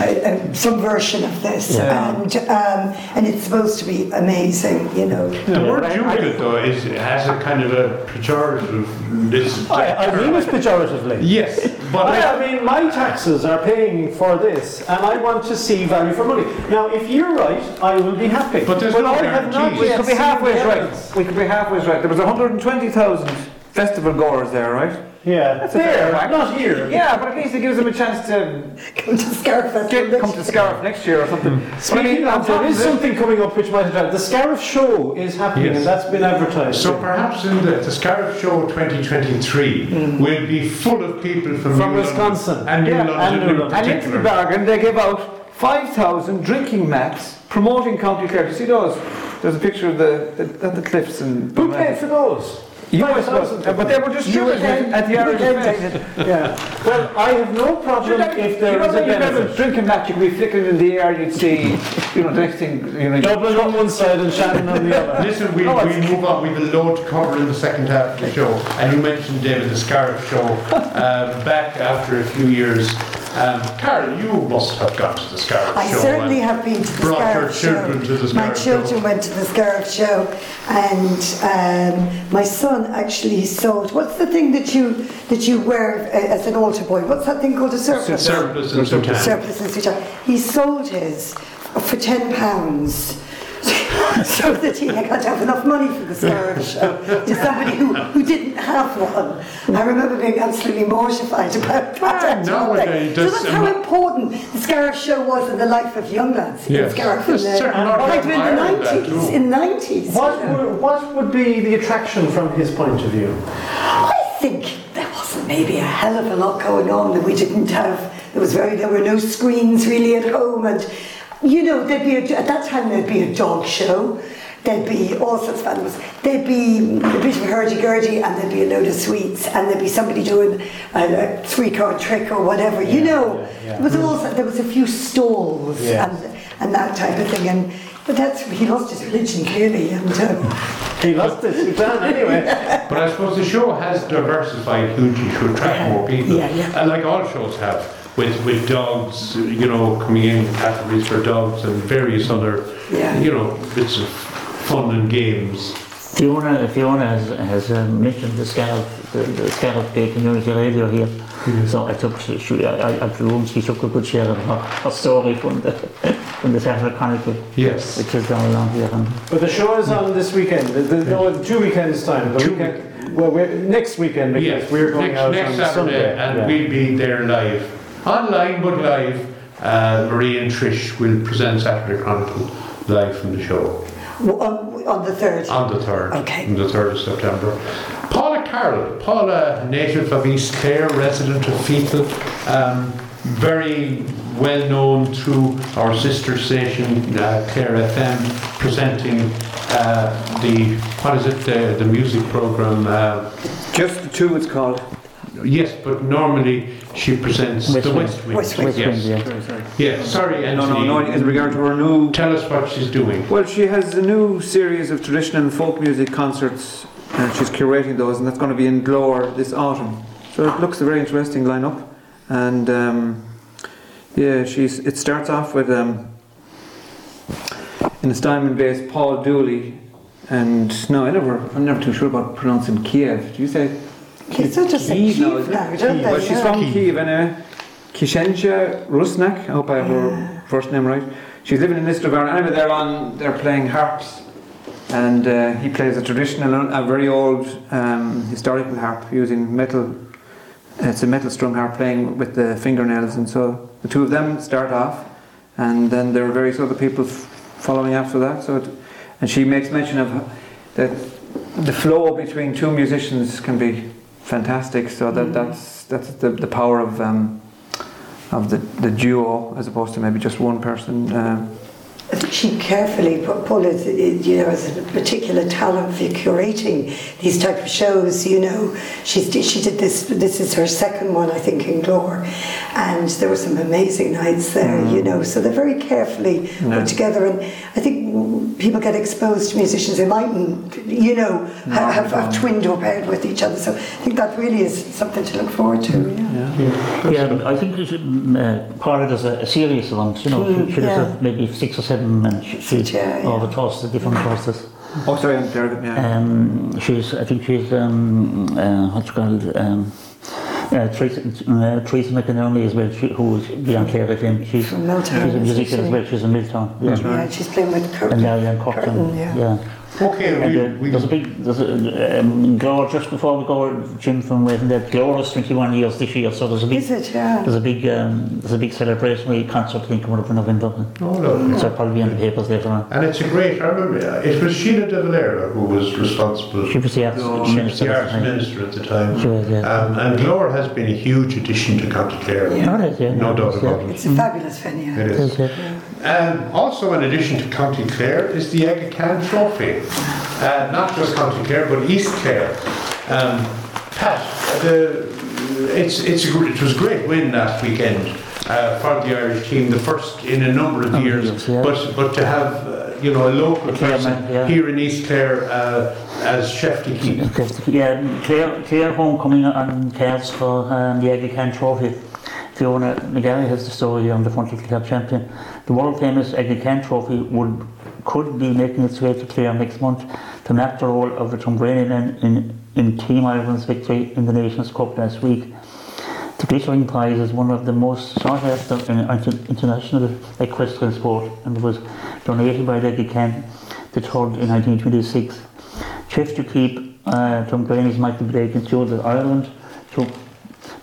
a, a, some version of this, Yeah. and um, and it's supposed to be amazing, you know. The word but I- junket, though, is, has a kind of a pejorative. This, I, I mean it pejoratively. yes, but I, I, I mean, my taxes are paying for this, and I want to see value for money. Now, if you're right, I will be happy. But there's no I have not guarantees. We could be halfway the right. We could be halfway right. There was 120,000 festival goers there, right? Yeah, That's a fair there, not here. Yeah, but at least it gives them a chance to Come to Scariff Festival get, come next to Scariff next year or something. Hmm. But I mean, of, there top is of it- something coming up which might have The Scariff Show is happening, Yes. and that's been advertised. so perhaps in the, the Scariff Show 2023 hmm. will be full of people from, From New Wisconsin. London and New Yeah, London and New in London. And into the bargain, they give out 5,000 drinking mats promoting County Clare. Do you see those? There's a picture of the, the, the cliffs and. Who paid for those? You were supposed to, but they were just You again, at the you Irish again, Fest. Yeah. Well, I have no problem if there is a you have a benefit. drinking match, you could be flicking in the air, you'd see, you know, the next thing, you know. Dublin on one side and Shannon on the other. Listen, we, No, we move on. We've a load to cover in the second half of the show. And you mentioned, David, the Scariff Show um, back after a few years. Um, Carol, you must have gone to the Scariff I Show. certainly have been to the brought your children Show. to the my children went to the Scariff Show, and um, my son actually sold. What's the thing that you that you wear uh, as an altar boy? What's that thing called? A surplice. Surplus and soutane. Surplice and soutane. He sold his for ten pounds. so that he got to have enough money for the Scariff Show to somebody who, who didn't have one. I remember being absolutely mortified about that. Ah, nowadays, so that's that's how am- important the Scariff Show was in the life of young lads Yes. in Scariff in Yes, the, certain Northern right, in the 90s. too. In 90s. What would, what would be the attraction from his point of view? I think there wasn't maybe a hell of a lot going on that we didn't have. There was very there were no screens really at home, and you know there'd be a, at that time there'd be a dog show. There'd be all sorts of animals. There'd be a bit of hurdy-gurdy and there'd be a load of sweets and there'd be somebody doing a, a three-card trick or whatever. you know, yeah, yeah. there was also there was a few stalls Yeah. and, and that type of thing. And but that's he lost his religion clearly, and um, He lost it, soutane, anyway. But I suppose the show has diversified hugely to attract more people. Yeah, yeah. And like all shows have, with, with dogs, you know, coming in, categories for dogs and various other, Yeah. you know, bits of fun and games. Fiona, Fiona has, has um, mentioned the Scariff, the, the Scariff Bay Community Radio here. So I took, she, she, I, I, at the room, she took a good share of her, her story from the, from the Saturday Chronicle, Yes. which is down along here. And But the show is on this weekend, the, the, no, in two weekends' time. The Two weekend, well, we're, next weekend because Yes, we're going next, out next on Saturday, Sunday. and Yeah. we'll be there live, online but live. Uh, Marie and Trish will present Saturday Chronicle live from the show on, on the third. on the third, Okay. on the third of September. Paula Carroll, Paula, native of East Clare, resident of Feakle, um, very well known through our sister station uh, Clare FM, presenting uh, the what is it the, the music program. Uh, Just the two, it's called. Yes, but normally she presents West the Wing. West Wing. West Wing. West yes. Wind, yeah. Yeah, sorry, No, Anthony. no, no, in regard to her new Tell us what she's doing. Well, she has a new series of traditional and folk music concerts, and she's curating those, and that's going to be in Glór this autumn. So it looks a very interesting lineup, and um, yeah, she's. It starts off with um, in the Steinman based Paul Dooley, and no, I never. I'm never too sure about pronouncing Kiev. Do you say? Kids are just a Kyiv now, is it? now, don't they? Well, she's Yeah. from Kiev, anyway. Kishencha Rusnak. I hope I have her first name right. She's living in Lisdovan. Anyway, they're on. They're playing harps, and uh, he plays a traditional, a very old um, historical harp using metal. It's a metal strung harp playing with the fingernails, and so the two of them start off, and then there are various other people f- following after that. So, it, and she makes mention of that the flow between two musicians can be fantastic. So that that's that's the, the power of um, of the, the duo as opposed to maybe just one person. Um, think she carefully put Paul is, you know, has a particular talent for curating these type of shows. You know, she's she did this. This is her second one, I think, in Glór, and there were some amazing nights there. You mm. know, so they're very carefully Yeah. put together, and I think people get exposed to musicians they mightn't, you know, ha- have, have twinned or paired with each other. So I think that really is something to look forward to. Yeah. Yeah, yeah. I think she, uh, Paula does a, a series of ones, you know, she, she does yeah. a, maybe six or seven and she, she Yeah, yeah. over toss the different courses. oh, sorry, I'm there. Yeah. Um, she's, I think she's, um, uh, what's it called, um, uh, Teresa, uh, Teresa McInerney as well, she, who's beyond Clare FM. She's, From Milltown, she's a musician as well, she's in Milltown. Yeah. Yeah, she's playing with Curtin. And Curtin. Curtin, yeah. yeah. Okay, And we, uh, we, there's a big, there's a, um, Glór, just before we go, Jim from Waving Dead, Glór is 21 years this year, so there's a big, Is it? Yeah. there's a big, um, there's a big celebratory concert thing coming up in November. oh, lovely. So it'll probably be in the papers later on. And it's a great, I remember, it was Síle de Valera who was responsible. She was the arts She was minister the at the time. minister at the time. She was, yeah. Um, and Glore has been a huge addition to County Clare. No, it is, yeah. No doubt yeah. about it. It's a fabulous venue. It It is. is, yeah. Um, also, in addition to County Clare, is the Aga Khan Trophy. Uh, not just County Clare, but East Clare. Um, Pat, the, it's, it's a, it was a great win last weekend uh, for the Irish team, the first in a number of years. years, yeah. But but to have uh, you know a local Clare person man, yeah. here in East Clare uh, as chef d'equipe. Yeah, Clare, Clare homecoming on cards for um, the Aga Khan Trophy. Fiona McGarry has the story on the front of the club champion. The world famous Aga Khan Trophy would could be making its way to Clare next month to map the role of the Tumbranian in, in, in Team Ireland's victory in the Nations Cup last week. The glittering prize is one of the most sought after in international equestrian sport and was donated by the Aga Khan the third in 1926. Chef d'equipe uh, Tuamgraney's Michael Blake ensured that Ireland took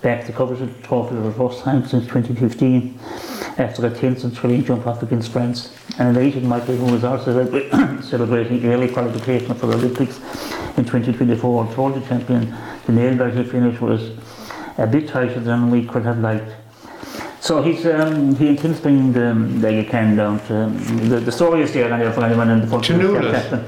back the coveted trophy for the first time since 2015 after a tense and thrilling jump off against France. And elated Michael, who was also celebrating early qualification for the Olympics in 2024, told the champion the nail-biting finish was a bit tighter than we could have liked. So he's um, he intends bringing the, the can down to um, the, the story is there and for anyone in the To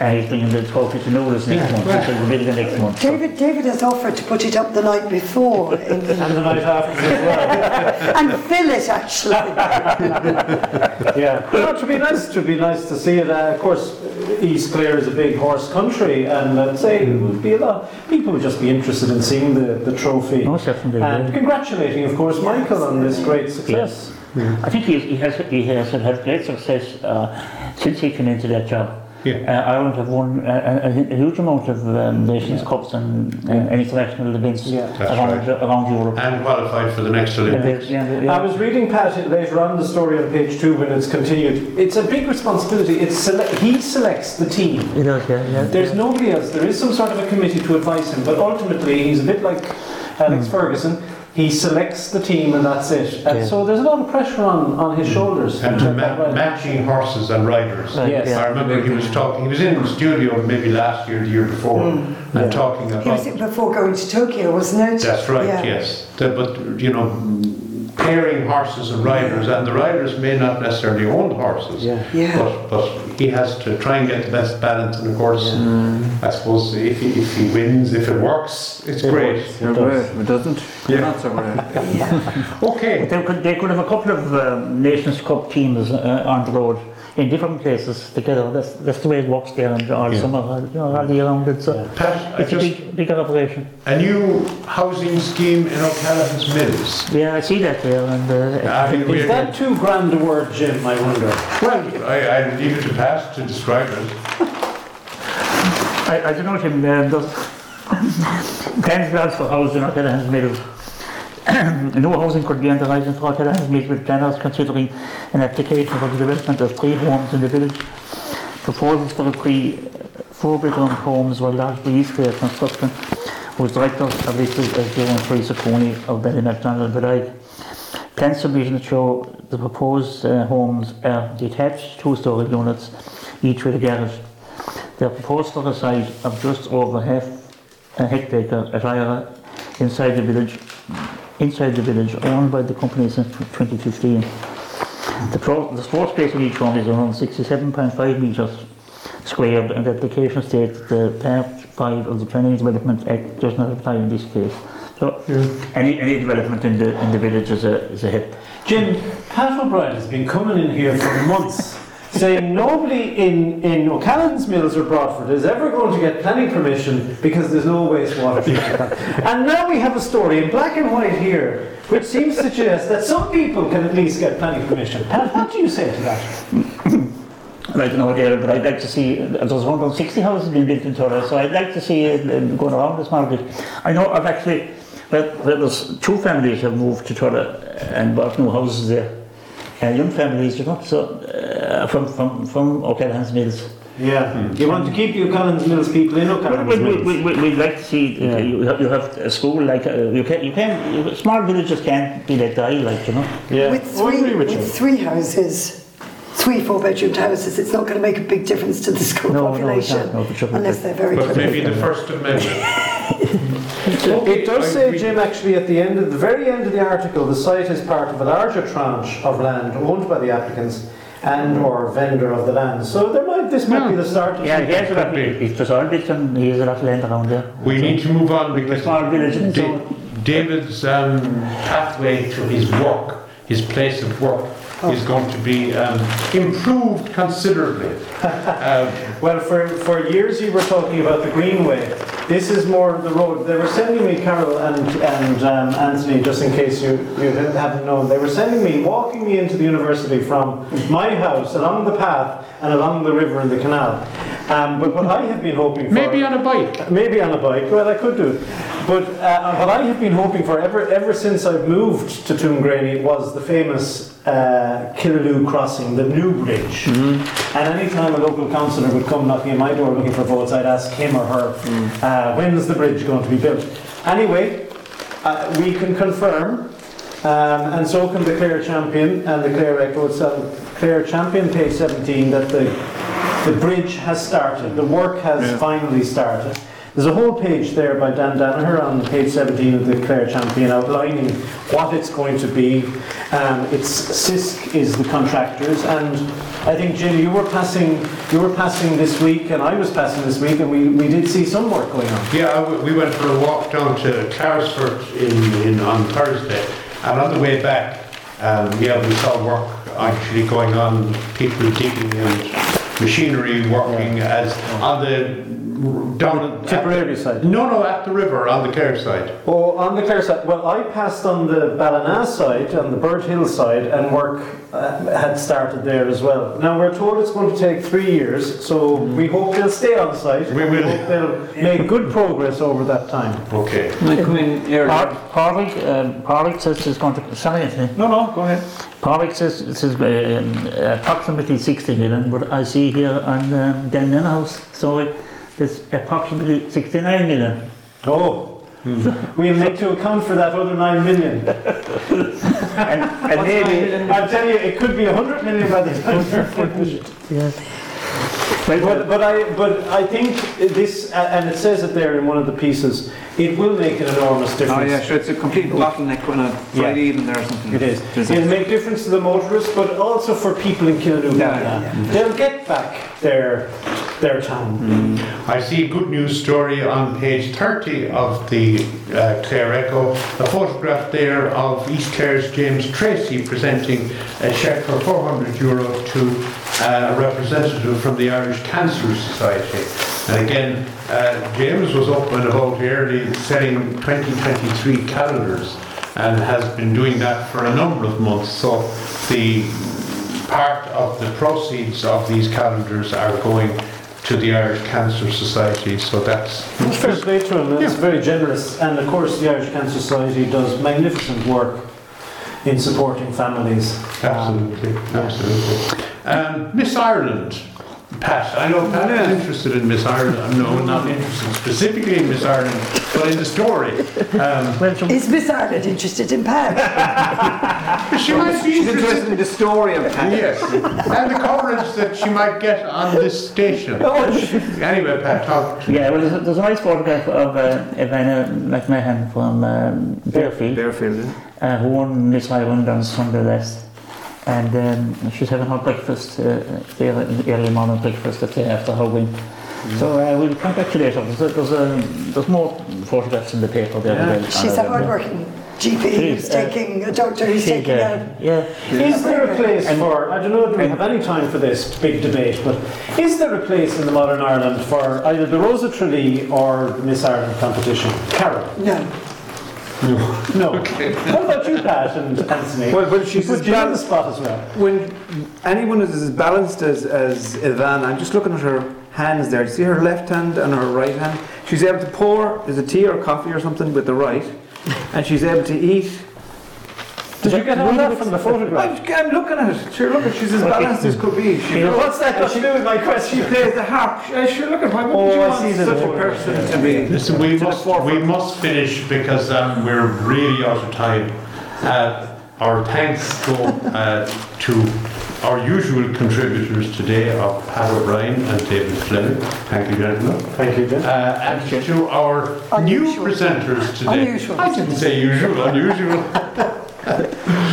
Newlands. he's bringing the trophy to Newlands next Yeah, month. right. So we'll be there next month. David, David has offered to put it up the night before in, And the night after as well. and fill it actually. Yeah, no, it would be nice. It would be nice to see it. Uh, of course, East Clare is a big horse country, and I'd say it would be a lot. People would just be interested in seeing the, the trophy Most definitely. and yeah. congratulating, of course, Michael on this great success. I think he, he has he has had great success uh, since he came into that job. Yeah. Uh, Ireland have won a, a, a huge amount of um, Nations Cups and, and international events Yeah. Around, right. around Europe. And qualified for the next Olympics. they- yeah, yeah. I was reading Pat later on the story on page two when it's continued. It's a big responsibility. It's sele- he selects the team. It is, yeah, yeah. There's nobody else. There is some sort of a committee to advise him, but ultimately he's a bit like Alex Ferguson. He selects the team and that's it. And Yeah. so there's a lot of pressure on, on his shoulders. And to ma- matching horses and riders. Right, Yes. yeah. I remember he was talking, he was in the studio maybe last year, the year before, mm. and Yeah. talking He was before going to Tokyo, wasn't it? That's right, Yeah. yes. The- but, you know, pairing horses and riders, and the riders may not necessarily own the horses. Yeah. Yeah. But, but he has to try and get the best balance, and of course, I suppose if he, if he wins, if it works, it's It great. works. It does. great. If it doesn't, you're not so great. Yeah. Okay. They could, they could have a couple of um, Nations Cup teams uh, on the road in different places together. That's, that's the way it works there and all Yeah. summer, uh, you know, all year round. It's a, Pat, it's a just, big, big operation. a new housing scheme in O'Callaghan's Mills. Yeah, I see that there. And uh, I mean, Is that too grand a word, Jim, I wonder? Well, I, I leave it to Pat to describe it. I, I don't know Jim, uh, there's plans plans for housing at O'Callaghan's Mill. No housing could be underwritten for O'Callaghan's Mill with planners considering an application for the development of three homes in the village. Proposals for the three four-bedroom homes were largely East Clare Construction, whose directors are listed as Joe and Teresa Coney of Benny McDonald Belag. Plan submissions show the proposed uh, homes are detached two-storey units, each with a garage. They are proposed for a site of just over half a hectare at Ira inside the village, inside the village, owned by the company since 2015. The, pro, the floor space of each home is around 67.5 metres squared, and the application states that the Part 5 of the Planning Development Act does not apply in this case. So, any, any development in the, in the village is a, is a hit. Jim, Pat O'Brien has been coming in here for months saying nobody in, in O'Callaghan's Mills or Broadford is ever going to get planning permission because there's no wastewater treatment. And now we have a story in black and white here which seems to suggest that some people can at least get planning permission. Pat, what do you say to that? I don't know there, but I'd like to see, there's 160 houses being built in Torres, so I'd like to see it uh, going around this market. I know I've actually, well, there was two families have moved to Torres and bought new houses there. Uh, young families, you know, so uh, from, from, from O'Callaghan's Mills. Yeah. You want to keep your O'Callaghan's Mills people in Well, O'Callaghan's we, Mills? we, we, we'd like to see, uh, Yeah. you, have, you have a school like, uh, you can, you can, you, small villages can't be let die, like, you know. Yeah. With Oh, three, with three houses, three four-bedroom houses, it's not going to make a big difference to the school No, no, population not. No, it unless they're very But close. maybe the First Amendment. It does I say, agree. Jim, actually, at the end of the very end of the article, the site is part of a larger tranche of land owned by the applicants, and or vendor of the land. So there might this might be the start of Yeah, something. he has a lot, he's just all bits and he has a lot of land around there. We need to move on because small village and Da- so, David's um, pathway to his work, his place of work, is going to be um, improved considerably. Um, Well, for, for years you were talking about the Greenway. This is more the road. They were sending me, Carol and, and um, Anthony, just in case you, you haven't known, they were sending me, walking me into the university from my house along the path and along the river and the canal. Um, but what I have been hoping for. maybe on a bike. Maybe on a bike, well, I could do it. But uh, what I have been hoping for ever, ever since I've moved to Tuamgraney was the famous uh, Killaloe crossing, the new bridge. Mm-hmm. And any time a local councillor would come knocking at my door looking for votes, I'd ask him or her, Mm. uh, when's the bridge going to be built? Anyway, uh, we can confirm, um, and so can the Clare Champion and the Clare Record, so Clare Champion, page 17, that the, the bridge has started, the work has Yeah. finally started. There's a whole page there by Dan Danaher on page 17 of the Clare Champion outlining what it's going to be. Um, it's Sisk is the contractors, and I think Jill, you were passing, you were passing this week, and I was passing this week, and we, we did see some work going on. Yeah, I w- we went for a walk down to Clarisford in, in, on Thursday, and on the way back, um, yeah, we saw work actually going on, people digging and machinery working as on the down at- Tipperary side. No, no, at the river on the Clare side. Oh, on the Clare side, well, I passed on the Ballina side, and the Birdhill side, and work uh, had started there as well. Now, we're told it's going to take three years, so we hope they'll stay on site. We will. We hope they'll make good progress over that time. Okay. Can I come in earlier? Páraic, um, Páraic says it's going to, sorry Anthony, No, no, go ahead. Páraic says it says um, approximately 60 million, but I see here on um, Dan House, so it- there's approximately 69 million. Oh, hmm. we'll need to account for that other nine million. And, and maybe, I'll tell you, it could be a hundred million by the time we're finished. Yeah. But, but I, but I think this, and it says it there in one of the pieces, it will make an enormous difference. Oh, yeah, sure, it's a complete bottleneck on a Friday evening there or something. It is. There's It'll a- make difference to the motorists, but also for people in Killaloe. Yeah, They'll get back their their town. I see a good news story on page 30 of the uh, Clare Echo, a photograph there of East Clare's James Tracy presenting a cheque for 400 euro to uh, a representative from the Irish Cancer Society. And again, uh, James was up and about early selling 2023 calendars and has been doing that for a number of months. So the part of the proceeds of these calendars are going to the Irish Cancer Society, so that's It's fair play to them. It's Yeah. very generous, and of course, the Irish Cancer Society does magnificent work in supporting families. Um, absolutely, absolutely. Um, Miss Ireland, Pat, I know Pat is interested in Miss Ireland, no, not interested specifically in Miss Ireland, but in the story. Um, well, so Is Miss Ireland interested in Pat? she might be She's interested, interested in the story of Pat. yes, and the coverage that she might get on this station. Anyway, Pat, talk to yeah, well, there's, there's a nice photograph of uh, Ivanna McMahon from um, Barefield. Barefield, uh, who won Miss Ireland on Sunday last. And um, she's having her breakfast, uh, there, early morning breakfast the day after her win. So uh, we'll congratulate her. There's, a, there's, a, there's more photographs in the paper there. Yeah. about- She's a her, hardworking GP She who's uh, taking, a doctor who's She's, taking a uh, yeah, Is there a place for, I don't know, if we have any time for this big debate, but is there a place in the modern Ireland for either the Rose of Tralee or Miss Ireland competition? Carol? No. No. What about you, Pat and Anthony? Well, but she's Put as you on the balanced- spot as well. When anyone is as balanced as, as Ivan, I'm just looking at her hands there. You see her left hand and her right hand? She's able to pour, is it tea or coffee or something with the right, and she's able to eat. Did you get all that from the photograph? I'm, I'm looking at it. Sure, look at she's as balanced as could be. She, What's that got to do with my question? she plays the harp. Uh, Sure, look at why would Oh, you I want see such a photograph, person yeah. to be? Listen, we to must, we must finish because um, we're really out of time. Uh, our thanks go uh, to our usual contributors today of Pat O'Brien and David Fleming. Thank you, gentlemen. Thank you, Jim. Uh, and to our new presenters today. Unusual. I didn't say usual, unusual.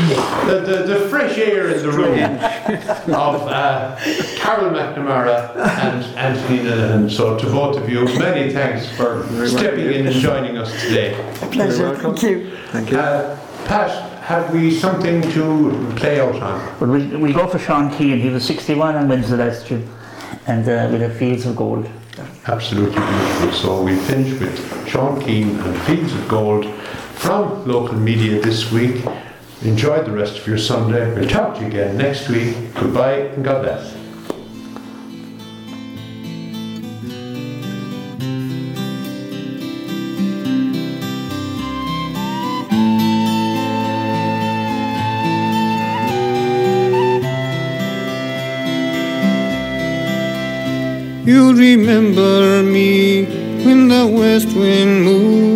the, the, the fresh air in the room of uh, Carol McNamara and Anthony Nillahan. So to both of you, many thanks for stepping in and joining us today. Pleasure. welcome. Thank you. Thank you. Uh, Pat, have we something to play out on? But we, we go for Sean Keane. He was 61 on Wednesday last year. And uh, we have Fields of Gold. Absolutely beautiful. So we finish with Sean Keane and Fields of Gold from local media this week. Enjoy the rest of your Sunday. We'll talk to you again next week. Goodbye and God bless. You'll remember me when the west wind moves